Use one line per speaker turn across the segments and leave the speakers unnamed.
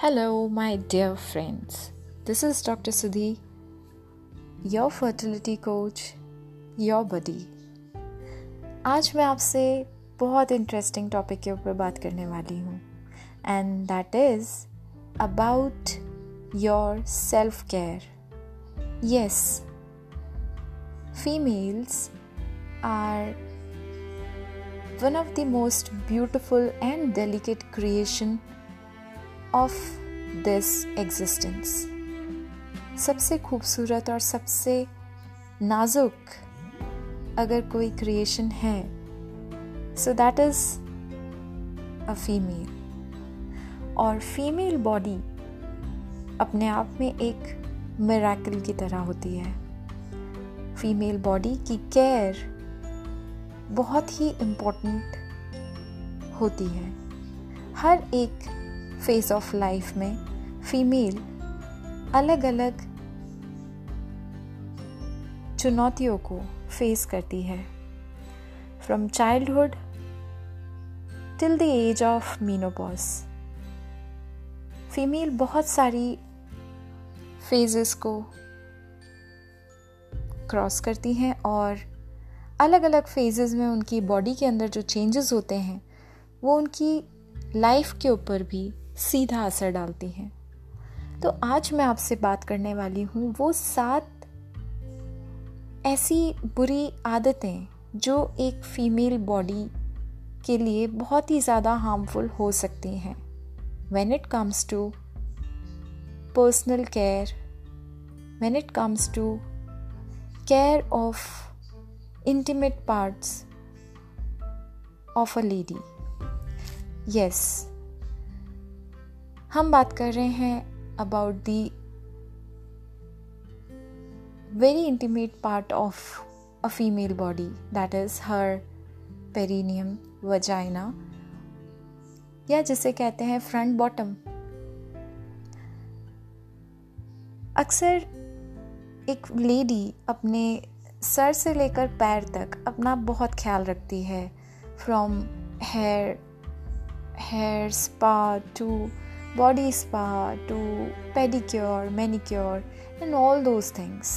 Hello, my dear friends. This is Dr. Sudhi, your fertility coach, your buddy. आज मैं आपसे बहुत interesting topic के ऊपर बात करने वाली हूँ and that is about your self care yes females are one of the most beautiful and delicate creation of this existence सबसे खूबसूरत और सबसे नाजुक अगर कोई क्रिएशन है so that is a female और फीमेल बॉडी अपने आप में एक मेराकल की तरह होती है। फीमेल बॉडी की केयर बहुत ही इम्पोर्टेंट होती है। हर एक फेस ऑफ़ लाइफ में फीमेल अलग अलग चुनौतियों को फेस करती है। From childhood till the age of menopause female बहुत सारी फेजेस को क्रॉस करती हैं और अलग अलग फेजेस में उनकी बॉडी के अंदर जो चेंजेस होते हैं, वो उनकी लाइफ के ऊपर भी सीधा असर डालती हैं। तो आज मैं आपसे बात करने वाली हूँ वो सात ऐसी बुरी आदतें जो एक फीमेल बॉडी के लिए बहुत ही ज़्यादा हार्मफुल हो सकती हैं। When it comes to personal care when it comes to care of intimate parts of a lady yes हम बात कर रहे हैं about the very intimate part of a female body that is her perineum vagina या जिसे कहते हैं front bottom अक्सर एक लेडी अपने सर से लेकर पैर तक अपना बहुत ख्याल रखती है from hair hair spa to body spa to pedicure, manicure and all those things.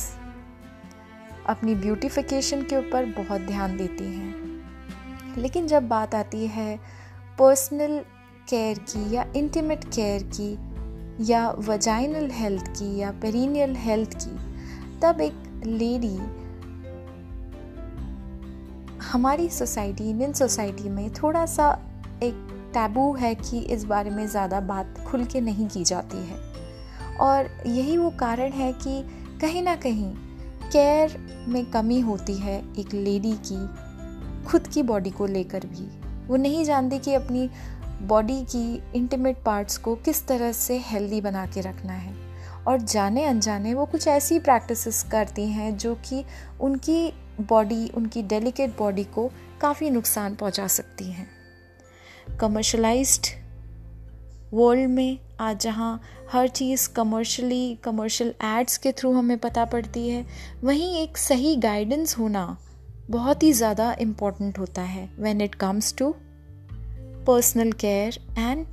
अपनी ब्यूटिफिकेशन के ऊपर बहुत ध्यान देती हैं लेकिन जब बात आती है पर्सनल केयर की या इंटीमेट केयर की या वजाइनल हेल्थ की या पेरिनियल हेल्थ की तब एक लेडी हमारी सोसाइटी इंडियन सोसाइटी में थोड़ा सा एक टैबू है कि इस बारे में ज़्यादा बात खुल के नहीं की जाती है। और यही वो कारण है कि कहीं ना कहीं केयर में कमी होती है एक लेडी की, खुद की बॉडी को लेकर भी। वो नहीं जानती कि अपनी बॉडी की इंटीमेट पार्ट्स को किस तरह से हेल्दी बना के रखना है। और जाने अनजाने वो कुछ ऐसी प्रैक्टिसेस करती हैं जो कि उनकी बॉडी उनकी डेलिकेट बॉडी को काफ़ी नुकसान पहुँचा सकती हैं। कमर्शलाइज्ड वर्ल्ड में, आज जहाँ हर चीज़ कमर्शली कमर्शियल एड्स के थ्रू हमें पता पड़ती है, वहीं एक सही गाइडेंस होना बहुत ही ज़्यादा इम्पोर्टेंट होता है when it comes to personal care and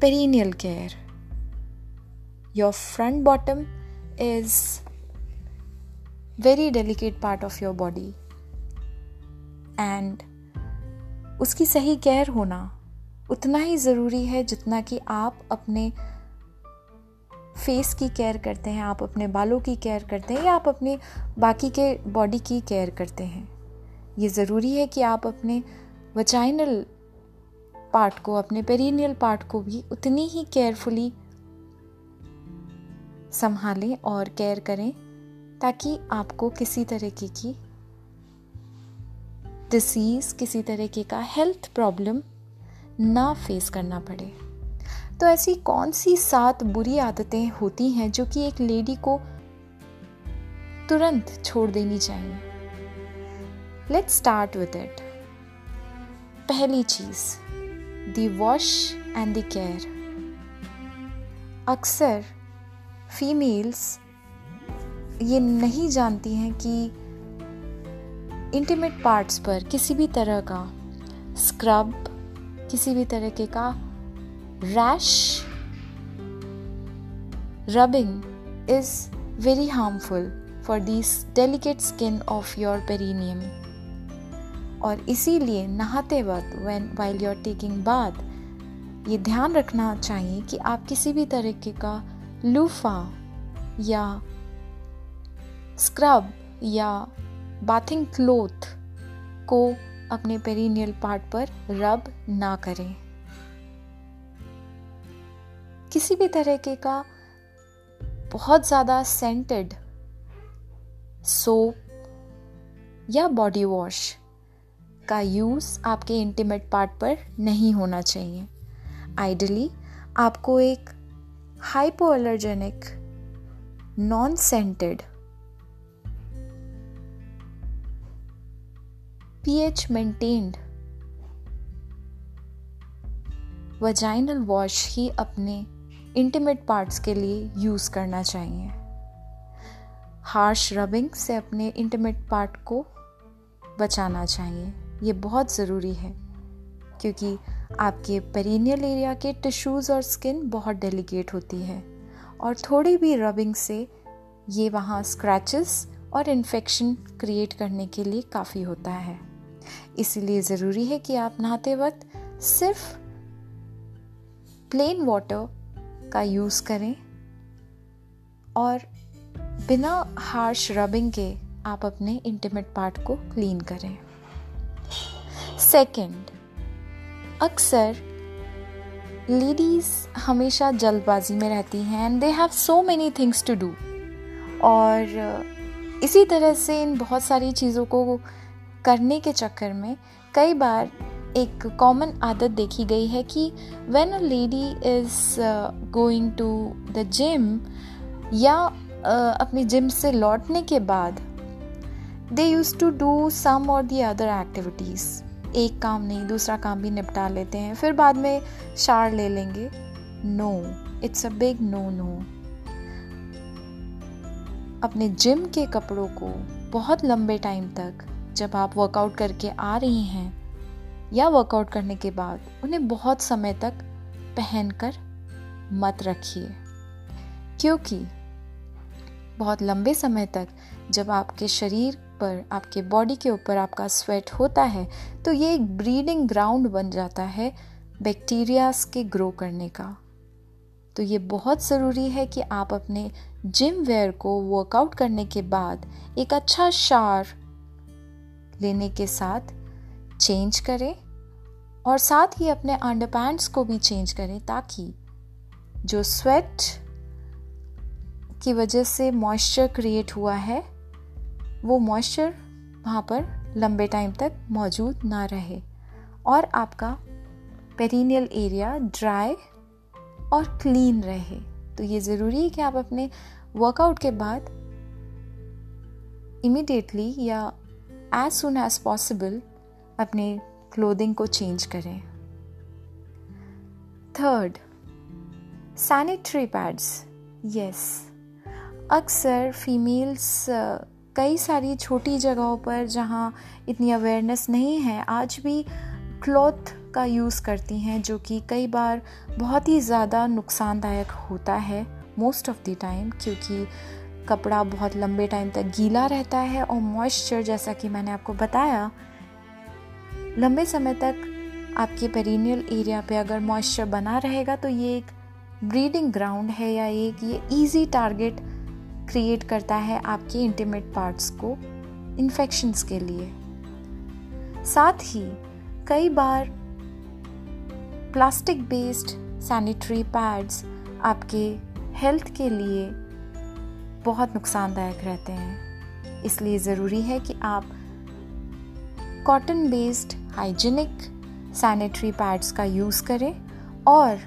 perineal care your front bottom is very delicate part of your body and उसकी सही केयर होना उतना ही ज़रूरी है जितना कि आप अपने फेस की केयर करते हैं, आप अपने बालों की केयर करते हैं या आप अपने बाकी के बॉडी की केयर करते हैं। ये ज़रूरी है कि आप अपने वचाइनल पार्ट को, अपने पेरिनियल पार्ट को भी उतनी ही केयरफुली संभालें और केयर करें ताकि आपको किसी तरीके की डिसीज़ किसी तरीके का हेल्थ प्रॉब्लम ना फेस करना पड़े। तो ऐसी कौन सी सात बुरी आदतें होती हैं जो कि एक लेडी को तुरंत छोड़ देनी चाहिए? लेट्स स्टार्ट विद इट पहली चीज़ the wash and the care अक्सर फीमेल्स ये नहीं जानती हैं कि इंटीमेट पार्ट्स पर किसी भी तरह का स्क्रब किसी भी तरीके का rash rubbing is very harmful for this delicate skin of your perineum और इसीलिए नहाते वक्त when while you are taking bath ये ध्यान रखना चाहिए कि आप किसी भी तरीके का लूफा या स्क्रब या बाथिंग क्लोथ को अपने पेरिनियल पार्ट पर रब ना करें। किसी भी तरीके का बहुत ज़्यादा सेंटेड सोप या बॉडी वॉश का यूज़ आपके इंटीमेट पार्ट पर नहीं होना चाहिए। आइडली आपको एक hypoallergenic non scented pH maintained vaginal wash ही अपने इंटीमेट पार्ट्स के लिए यूज़ करना चाहिए। हार्श रबिंग से अपने इंटीमेट पार्ट को बचाना चाहिए। ये बहुत ज़रूरी है, क्योंकि आपके पेरिनियल एरिया के टिश्यूज़ और स्किन बहुत डेलिकेट होती है, और थोड़ी भी रबिंग से ये वहाँ स्क्रैचेस और इन्फेक्शन क्रिएट करने के लिए काफ़ी होता है। इसीलिए ज़रूरी है कि आप नहाते वक्त सिर्फ़ प्लेन वाटर का यूज़ करें और बिना हार्श रबिंग के आप अपने इंटीमेट पार्ट को क्लीन करें। सेकंड अक्सर लेडीज़ हमेशा जल्दबाजी में रहती हैं and they have so many things to do और इसी तरह से इन बहुत सारी चीज़ों को करने के चक्कर में कई बार एक कॉमन आदत देखी गई है कि when a lady is going to the gym या uh, अपनी जिम से लौटने के बाद they use to do some और दी अदर एक्टिविटीज़ एक काम नहीं दूसरा काम भी निपटा लेते हैं फिर बाद में शार ले लेंगे। No it's a big no no अपने जिम के कपड़ों को बहुत लंबे टाइम तक जब आप वर्कआउट करके आ रही हैं या वर्कआउट करने के बाद, उन्हें बहुत समय तक पहनकर मत रखिए। क्योंकि बहुत लंबे समय तक जब आपके शरीर पर, आपके बॉडी के ऊपर आपका स्वेट होता है तो ये एक ब्रीडिंग ग्राउंड बन जाता है बैक्टीरियाज के ग्रो करने का। तो ये बहुत ज़रूरी है कि आप अपने जिम वेयर को वर्कआउट करने के बाद एक अच्छा शार लेने के साथ चेंज करें और साथ ही अपने अंडर को भी चेंज करें ताकि जो स्वेट की वजह से मॉइस्चर क्रिएट हुआ है, वो मॉइस्चर वहाँ पर लंबे टाइम तक मौजूद ना रहे और आपका पेरिनियल एरिया ड्राई और क्लीन रहे। तो ये ज़रूरी है कि आप अपने वर्कआउट के बाद इमिडिएटली या एज सुन एज पॉसिबल अपने क्लोदिंग को चेंज करें. थर्ड सैनिटरी पैड्स यस अक्सर फीमेल्स कई सारी छोटी जगहों पर जहाँ इतनी अवेयरनेस नहीं है, आज भी क्लॉथ का यूज़ करती हैं, जो कि कई बार बहुत ही ज़्यादा नुकसानदायक होता है मोस्ट ऑफ़ द टाइम क्योंकि कपड़ा बहुत लंबे टाइम तक गीला रहता है और मॉइस्चर जैसा कि मैंने आपको बताया, लंबे समय तक आपके पेरिनियल एरिया पे अगर मॉइस्चर बना रहेगा तो ये एक ब्रीडिंग ग्राउंड है या एक ये इजी टारगेट क्रिएट करता है आपके इंटीमेट पार्ट्स को इन्फेक्शंस के लिए। साथ ही कई बार प्लास्टिक बेस्ड सैनिटरी पैड्स आपके हेल्थ के लिए बहुत नुकसानदायक रहते हैं। इसलिए ज़रूरी है कि आप cotton based hygienic sanitary pads का यूज़ करें और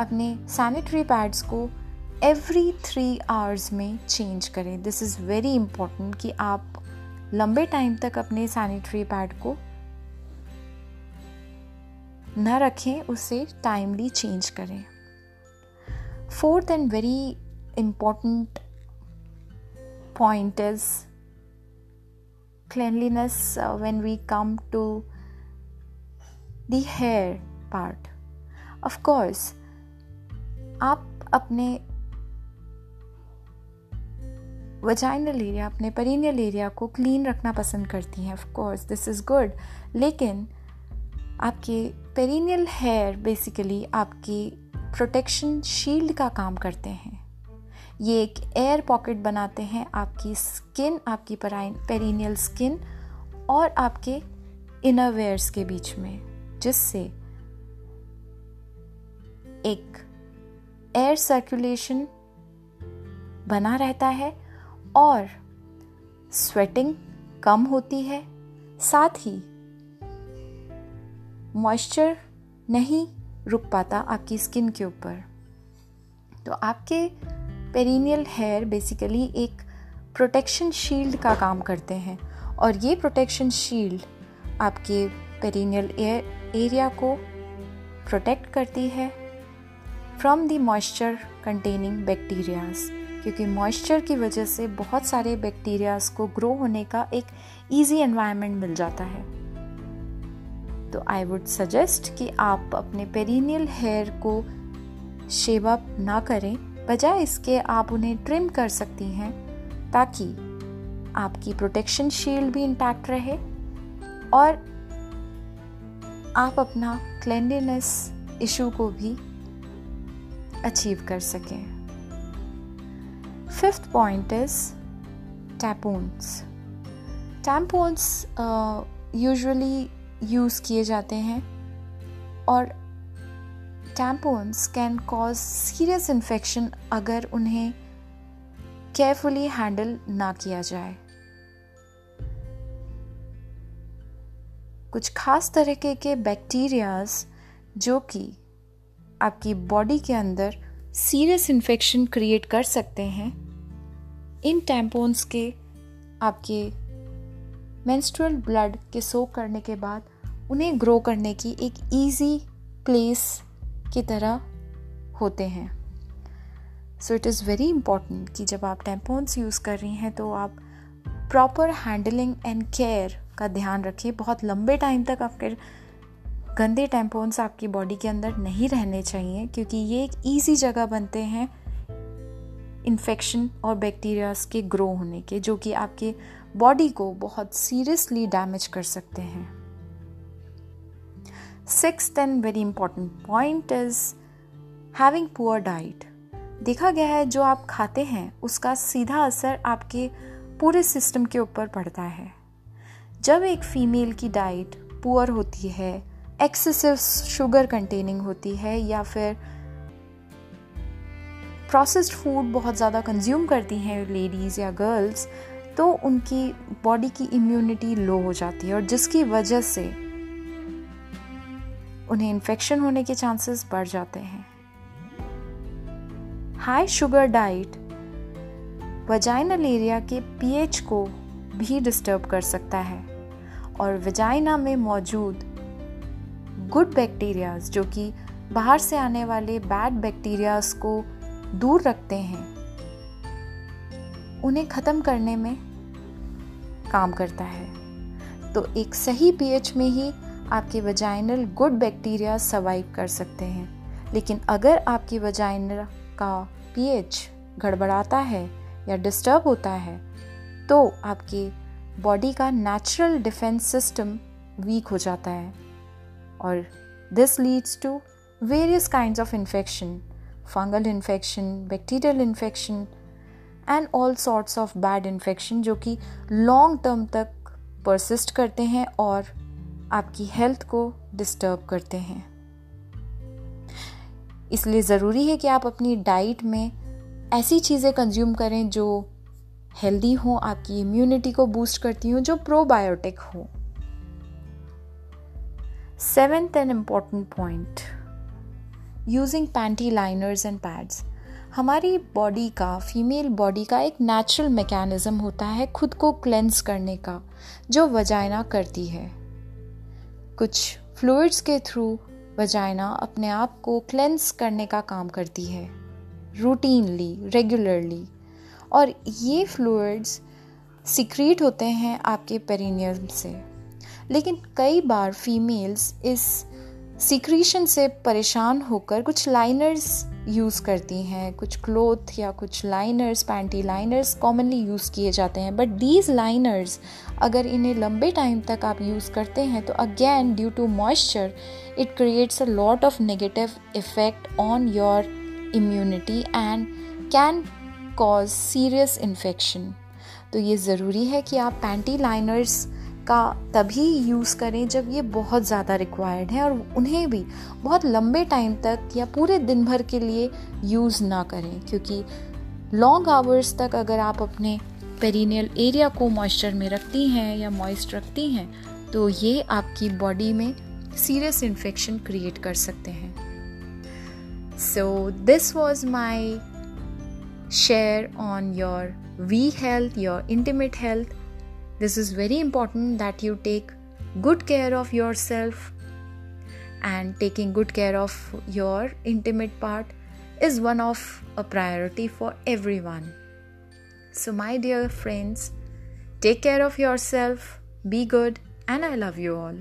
अपने सैनिटरी पैड्स को एवरी थ्री आवर्स में चेंज करें। दिस इज़ वेरी इंपॉर्टेंट कि आप लंबे टाइम तक अपने सैनिटरी पैड को न रखें, उसे टाइमली चेंज करें। Fourth and very important point is cleanliness uh, when we come to the hair part. Of course आप अपने वजाइनल एरिया अपने पेरिनियल एरिया को क्लीन रखना पसंद करती हैं of course this is good लेकिन आपके पेरिनियल हेयर बेसिकली आपकी प्रोटेक्शन शील्ड का काम करते हैं। ये एक एयर पॉकेट बनाते हैं आपकी स्किन आपकी पेरिनियल स्किन और आपके इनर वेयर्स के बीच में, जिससे एक एयर सर्कुलेशन बना रहता है और स्वेटिंग कम होती है। साथ ही मॉइस्चर नहीं रुक पाता आपकी स्किन के ऊपर। तो आपके पेरिनियल हेयर बेसिकली एक प्रोटेक्शन शील्ड का काम करते हैं। और ये प्रोटेक्शन शील्ड आपके पेरिनियल एरिया को प्रोटेक्ट करती है from the moisture containing bacterias क्योंकि मॉइस्चर की वजह से बहुत सारे बैक्टीरियाज को ग्रो होने का एक इजी एनवायरनमेंट मिल जाता है। तो आई वुड सजेस्ट कि आप अपने पेरिनियल हेयर को शेव अप ना करें। बजाय इसके आप उन्हें ट्रिम कर सकती हैं ताकि आपकी प्रोटेक्शन शील्ड भी इंटैक्ट रहे और आप अपना क्लेंडीनेस इशू को भी अचीव कर सकें। Fifth point is tampons tampons usually use किए जाते हैं और tampons can cause serious infection अगर उन्हें केयरफुली हैंडल ना किया जाए। कुछ खास तरीके के बैक्टीरियाज जो कि आपकी बॉडी के अंदर सीरियस इन्फेक्शन क्रिएट कर सकते हैं, इन टैम्पोन्स के आपके मेंस्ट्रुअल ब्लड के सोक करने के बाद उन्हें ग्रो करने की एक इजी प्लेस की तरह होते हैं। So it is very important कि जब आप टैम्पोन्स यूज़ कर रही हैं तो आप प्रॉपर हैंडलिंग एंड केयर का ध्यान रखिए। बहुत लंबे टाइम तक आपके गंदे टैम्पोन्स आपकी बॉडी के अंदर नहीं रहने चाहिए, क्योंकि ये एक ईजी जगह बनते हैं इन्फेक्शन और बैक्टीरियाज के ग्रो होने के, जो कि आपके बॉडी को बहुत सीरियसली डैमेज कर सकते हैं। Six and very important point is having poor diet देखा गया है, जो आप खाते हैं, उसका सीधा असर आपके पूरे सिस्टम के ऊपर पड़ता है। जब एक फीमेल की डाइट पुअर होती है एक्सेसिव शुगर कंटेनिंग होती है, या फिर प्रोसेस्ड फ़ूड बहुत ज़्यादा कंज्यूम करती हैं लेडीज़ या गर्ल्स तो उनकी बॉडी की इम्यूनिटी लो हो जाती है और जिसकी वजह से उन्हें इन्फेक्शन होने के चांसेस बढ़ जाते हैं। High sugar diet vaginal area के पीएच को भी डिस्टर्ब कर सकता है और वजाइना में मौजूद गुड बैक्टीरियाज जो कि बाहर से आने वाले बैड बैक्टीरियाज को दूर रखते हैं, उन्हें ख़त्म करने में काम करता है। तो एक सही पीएच में ही आपके वजाइनल गुड बैक्टीरिया सर्वाइव कर सकते हैं। लेकिन अगर आपकी वजाइनल का पीएच गड़बड़ाता है या डिस्टर्ब होता है तो आपकी बॉडी का नेचुरल डिफेंस सिस्टम वीक हो जाता है। और this leads to various kind of infection fungal infection bacterial infection and all sorts of bad infection जो कि लॉन्ग टर्म तक परसिस्ट करते हैं और आपकी हेल्थ को डिस्टर्ब करते हैं। इसलिए ज़रूरी है कि आप अपनी डाइट में ऐसी चीज़ें कंज्यूम करें जो हेल्दी हो, आपकी इम्यूनिटी को बूस्ट करती हो, जो प्रोबायोटिक हो। Seventh and important point using panty liners and pads हमारी बॉडी का फीमेल बॉडी का एक नेचुरल मैकेनिज्म होता है खुद को क्लेंस करने का, जो वजाइना करती है। कुछ फ्लूड्स के थ्रू वजाइना अपने आप को क्लेंस करने का काम करती है। रूटीनली रेगुलरली और ये फ्लूड्स सिक्रीट होते हैं आपके पेरिनियम से। लेकिन कई बार फीमेल्स इस सिक्रीशन से परेशान होकर कुछ लाइनर्स यूज़ करती हैं, कुछ क्लोथ या कुछ liners panty liners commonly use किए जाते हैं। बट दीज लाइनर्स अगर इन्हें लंबे टाइम तक आप यूज़ करते हैं तो again due to moisture it creates a lot of negative effect on your immunity and can cause serious infection तो ये ज़रूरी है कि आप पैंटी लाइनर्स का तभी यूज़ करें जब ये बहुत ज़्यादा रिक्वायर्ड है और उन्हें भी बहुत लंबे टाइम तक या पूरे दिन भर के लिए यूज़ ना करें। क्योंकि लॉन्ग आवर्स तक अगर आप अपने पेरिनियल एरिया को मॉइस्चर में रखती हैं या मॉइस्ट रखती हैं तो ये आपकी बॉडी में सीरियस इन्फेक्शन क्रिएट कर सकते हैं। So this was my share on your we health your intimate health this is very important that you take good care of yourself and taking good care of your intimate part is one of a priority for everyone. So my dear friends take care of yourself be good and i love you all